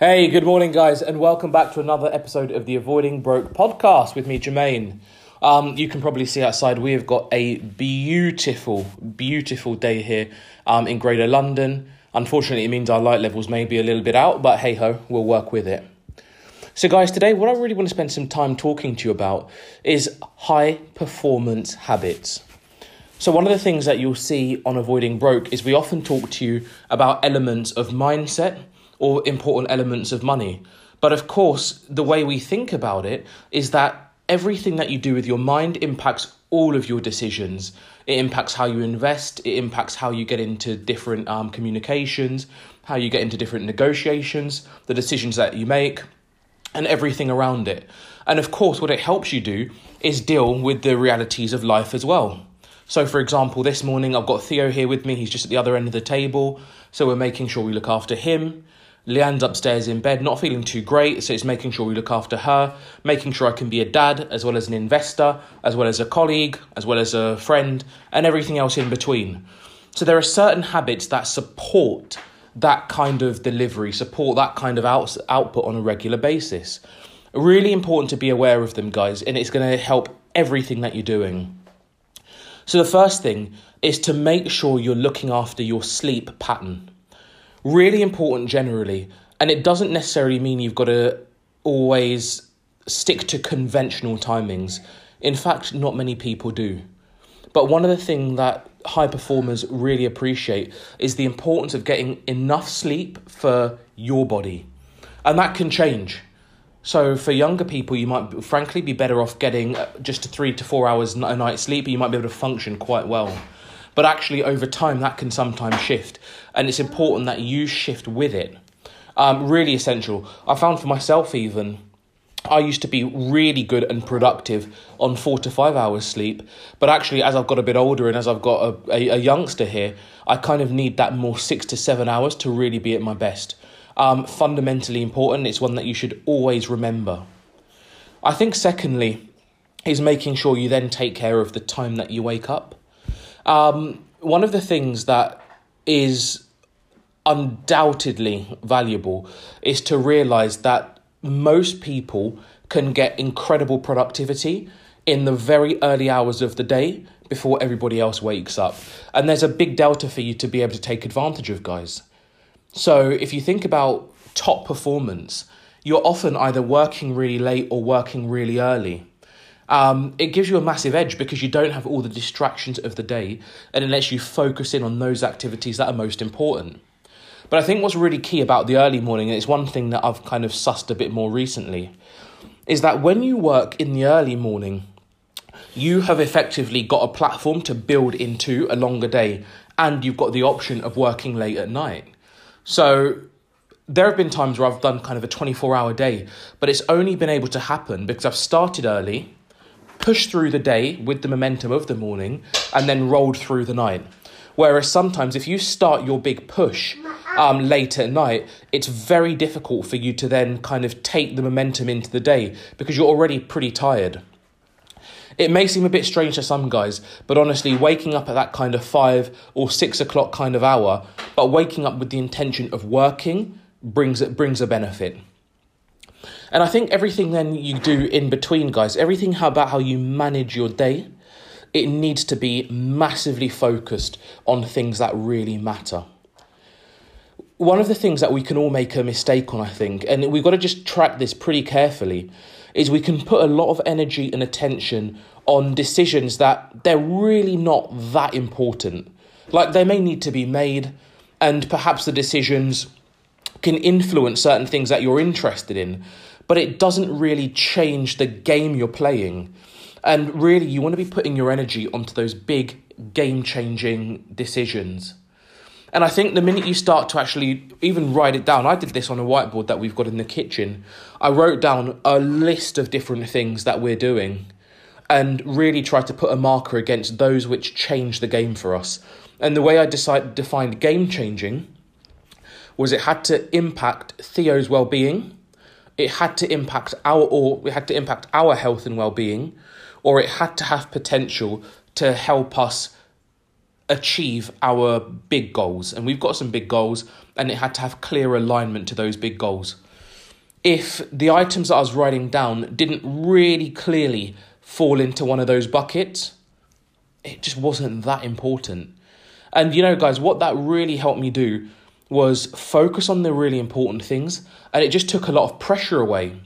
Hey, good morning, guys, and welcome back to another episode of the Avoiding Broke podcast with me, Jamain. Um, you can probably see outside we have got a beautiful, beautiful day here um, in Greater London. Unfortunately, it means our light levels may be a little bit out, but hey ho, we'll work with it. So, guys, today what I really want to spend some time talking to you about is high performance habits. So, one of the things that you'll see on Avoiding Broke is we often talk to you about elements of mindset or important elements of money. But of course, the way we think about it is that everything that you do with your mind impacts all of your decisions. It impacts how you invest, it impacts how you get into different um, communications, how you get into different negotiations, the decisions that you make, and everything around it. And of course, what it helps you do is deal with the realities of life as well. So, for example, this morning I've got Theo here with me. He's just at the other end of the table. So, we're making sure we look after him. Leanne's upstairs in bed, not feeling too great. So, it's making sure we look after her, making sure I can be a dad, as well as an investor, as well as a colleague, as well as a friend, and everything else in between. So, there are certain habits that support that kind of delivery, support that kind of out- output on a regular basis. Really important to be aware of them, guys, and it's going to help everything that you're doing. So, the first thing is to make sure you're looking after your sleep pattern. Really important generally, and it doesn't necessarily mean you've got to always stick to conventional timings. In fact, not many people do. But one of the things that high performers really appreciate is the importance of getting enough sleep for your body. And that can change. So for younger people, you might frankly be better off getting uh, just three to four hours a night sleep. You might be able to function quite well. But actually, over time, that can sometimes shift, and it's important that you shift with it. Um, really essential. I found for myself even. I used to be really good and productive on four to five hours sleep, but actually, as I've got a bit older and as I've got a, a, a youngster here, I kind of need that more six to seven hours to really be at my best um, fundamentally important. It's one that you should always remember. I think, secondly, is making sure you then take care of the time that you wake up. Um, one of the things that is undoubtedly valuable is to realize that most people can get incredible productivity in the very early hours of the day before everybody else wakes up. And there's a big delta for you to be able to take advantage of, guys. So if you think about top performance, you're often either working really late or working really early. Um, it gives you a massive edge because you don't have all the distractions of the day and it lets you focus in on those activities that are most important. But I think what's really key about the early morning, and it's one thing that I've kind of sussed a bit more recently, is that when you work in the early morning, you have effectively got a platform to build into a longer day and you've got the option of working late at night. So there have been times where I've done kind of a 24 hour day, but it's only been able to happen because I've started early, pushed through the day with the momentum of the morning, and then rolled through the night. Whereas sometimes if you start your big push um, late at night, it's very difficult for you to then kind of take the momentum into the day because you're already pretty tired. It may seem a bit strange to some guys, but honestly, waking up at that kind of five or six o'clock kind of hour, but waking up with the intention of working brings brings a benefit. And I think everything then you do in between, guys, everything about how you manage your day, it needs to be massively focused on things that really matter. One of the things that we can all make a mistake on, I think, and we've got to just track this pretty carefully, is we can put a lot of energy and attention on decisions that they're really not that important. Like they may need to be made, and perhaps the decisions can influence certain things that you're interested in, but it doesn't really change the game you're playing. And really, you want to be putting your energy onto those big game changing decisions. And I think the minute you start to actually even write it down, I did this on a whiteboard that we've got in the kitchen. I wrote down a list of different things that we're doing and really tried to put a marker against those which change the game for us. And the way I decided defined game changing was it had to impact Theo's well-being, it had to impact our or it had to impact our health and well-being, or it had to have potential to help us achieve our big goals. And we've got some big goals, and it had to have clear alignment to those big goals. if the items that I was writing down didn't really clearly fall into one of those buckets, it just wasn't that important. And you know, guys, what that really helped me do was focus on the really important things, and it just took a lot of pressure away.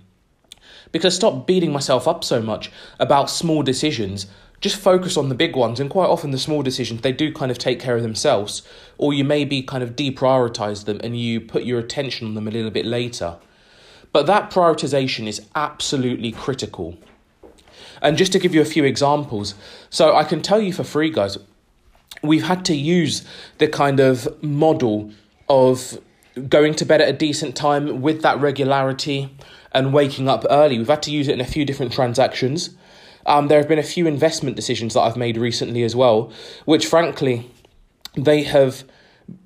Because I stopped beating myself up so much about small decisions, just focus on the big ones, and quite often the small decisions they do kind of take care of themselves, or you maybe kind of deprioritize them and you put your attention on them a little bit later. But that prioritization is absolutely critical. And just to give you a few examples, so I can tell you for free, guys, we've had to use the kind of model of going to bed at a decent time with that regularity and waking up early. We've had to use it in a few different transactions. Um, there have been a few investment decisions that I've made recently as well, which frankly, they have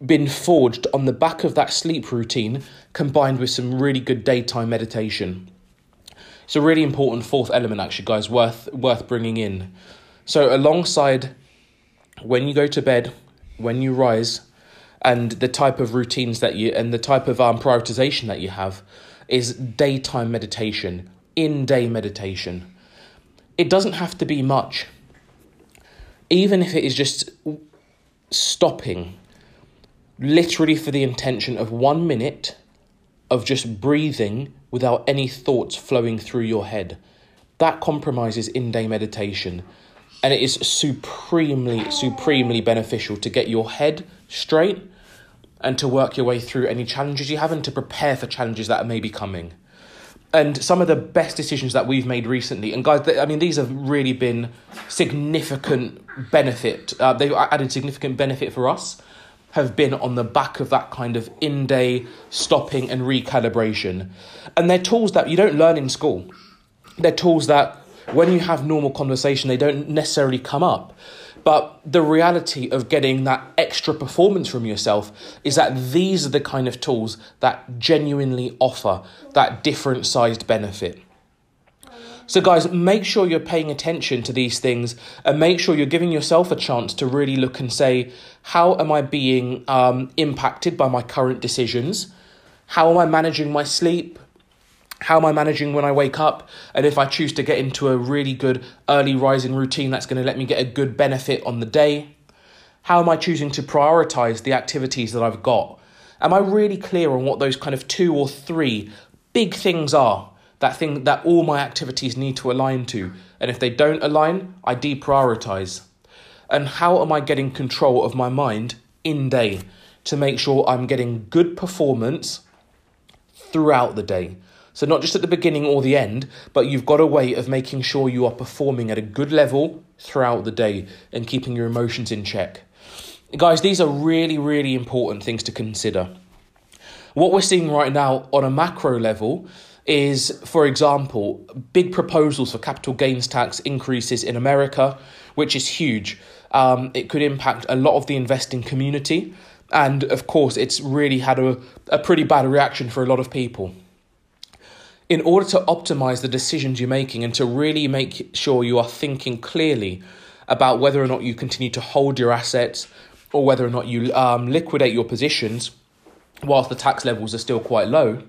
been forged on the back of that sleep routine combined with some really good daytime meditation. It's a really important fourth element, actually, guys, worth worth bringing in. So, alongside when you go to bed, when you rise, and the type of routines that you and the type of um, prioritization that you have is daytime meditation, in day meditation. It doesn't have to be much, even if it is just stopping, literally for the intention of one minute of just breathing without any thoughts flowing through your head. That compromises in day meditation. And it is supremely, supremely beneficial to get your head straight and to work your way through any challenges you have and to prepare for challenges that may be coming. And some of the best decisions that we've made recently, and guys, I mean, these have really been significant benefit. Uh, they've added significant benefit for us have been on the back of that kind of in day stopping and recalibration. And they're tools that you don't learn in school. They're tools that when you have normal conversation, they don't necessarily come up. But the reality of getting that extra performance from yourself is that these are the kind of tools that genuinely offer that different sized benefit. So, guys, make sure you're paying attention to these things and make sure you're giving yourself a chance to really look and say, how am I being um, impacted by my current decisions? How am I managing my sleep? How am I managing when I wake up? And if I choose to get into a really good early rising routine that's going to let me get a good benefit on the day? How am I choosing to prioritize the activities that I've got? Am I really clear on what those kind of two or three big things are? that thing that all my activities need to align to. And if they don't align, I deprioritize. And how am I getting control of my mind in day to make sure I'm getting good performance throughout the day? So, not just at the beginning or the end, but you've got a way of making sure you are performing at a good level throughout the day and keeping your emotions in check. Guys, these are really, really important things to consider. What we're seeing right now on a macro level is, for example, big proposals for capital gains tax increases in America, which is huge. Um, it could impact a lot of the investing community. And of course, it's really had a, a pretty bad reaction for a lot of people. In order to optimize the decisions you're making and to really make sure you are thinking clearly about whether or not you continue to hold your assets or whether or not you um, liquidate your positions whilst the tax levels are still quite low,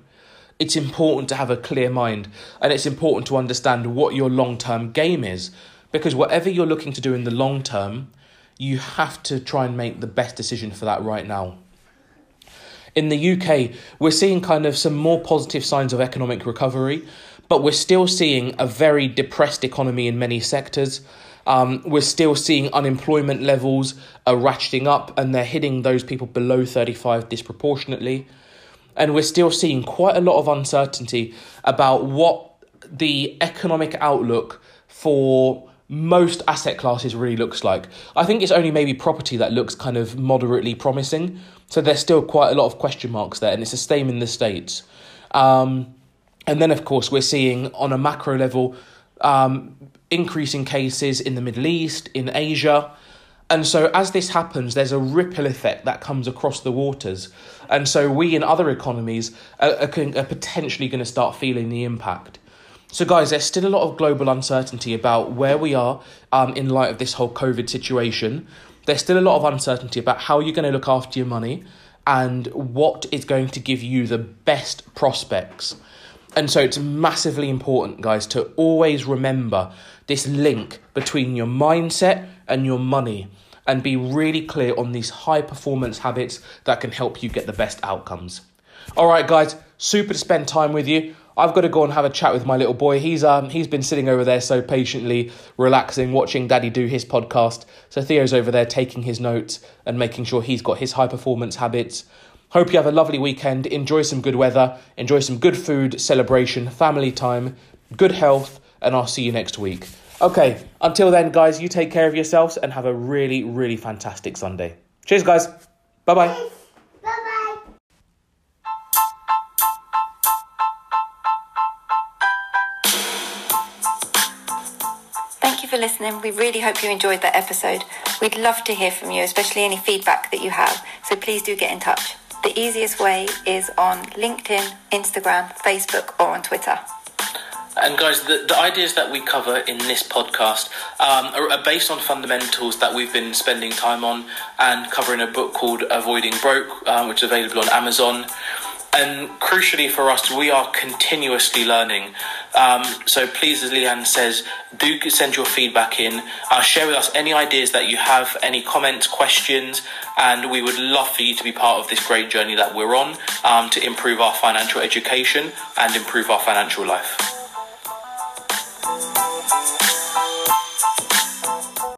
it's important to have a clear mind and it's important to understand what your long term game is. Because whatever you're looking to do in the long term, you have to try and make the best decision for that right now. In the UK, we're seeing kind of some more positive signs of economic recovery, but we're still seeing a very depressed economy in many sectors. Um, we're still seeing unemployment levels are ratcheting up and they're hitting those people below 35 disproportionately and we're still seeing quite a lot of uncertainty about what the economic outlook for most asset classes really looks like. I think it's only maybe property that looks kind of moderately promising. So there's still quite a lot of question marks there, and it's the same in the States. Um, and then, of course, we're seeing on a macro level um, increasing cases in the Middle East, in Asia. And so, as this happens, there's a ripple effect that comes across the waters. And so, we in other economies are, are, are potentially going to start feeling the impact. So, guys, there's still a lot of global uncertainty about where we are um, in light of this whole COVID situation. There's still a lot of uncertainty about how you're going to look after your money and what is going to give you the best prospects. And so it's massively important, guys, to always remember this link between your mindset and your money and be really clear on these high performance habits that can help you get the best outcomes. All right, guys, super to spend time with you. I've got to go and have a chat with my little boy. He's um he's been sitting over there so patiently, relaxing, watching Daddy do his podcast. So Theo's over there taking his notes and making sure he's got his high performance habits. Hope you have a lovely weekend. Enjoy some good weather, enjoy some good food, celebration, family time, good health, and I'll see you next week. Okay, until then, guys, you take care of yourselves and have a really, really fantastic Sunday. Cheers, guys. Bye bye. Listening. We really hope you enjoyed that episode. We'd love to hear from you, especially any feedback that you have. So please do get in touch. The easiest way is on LinkedIn, Instagram, Facebook, or on Twitter. And guys, the, the ideas that we cover in this podcast um, are, are, based on fundamentals that we've been spending time on and covering a book called Avoiding Broke, um, which is available on Amazon. And crucially for us, we are continuously learning. Um, so please, as Leanne says, do send your feedback in. Uh, share with us any ideas that you have, any comments, questions, and we would love for you to be part of this great journey that we're on um, to improve our financial education and improve our financial life.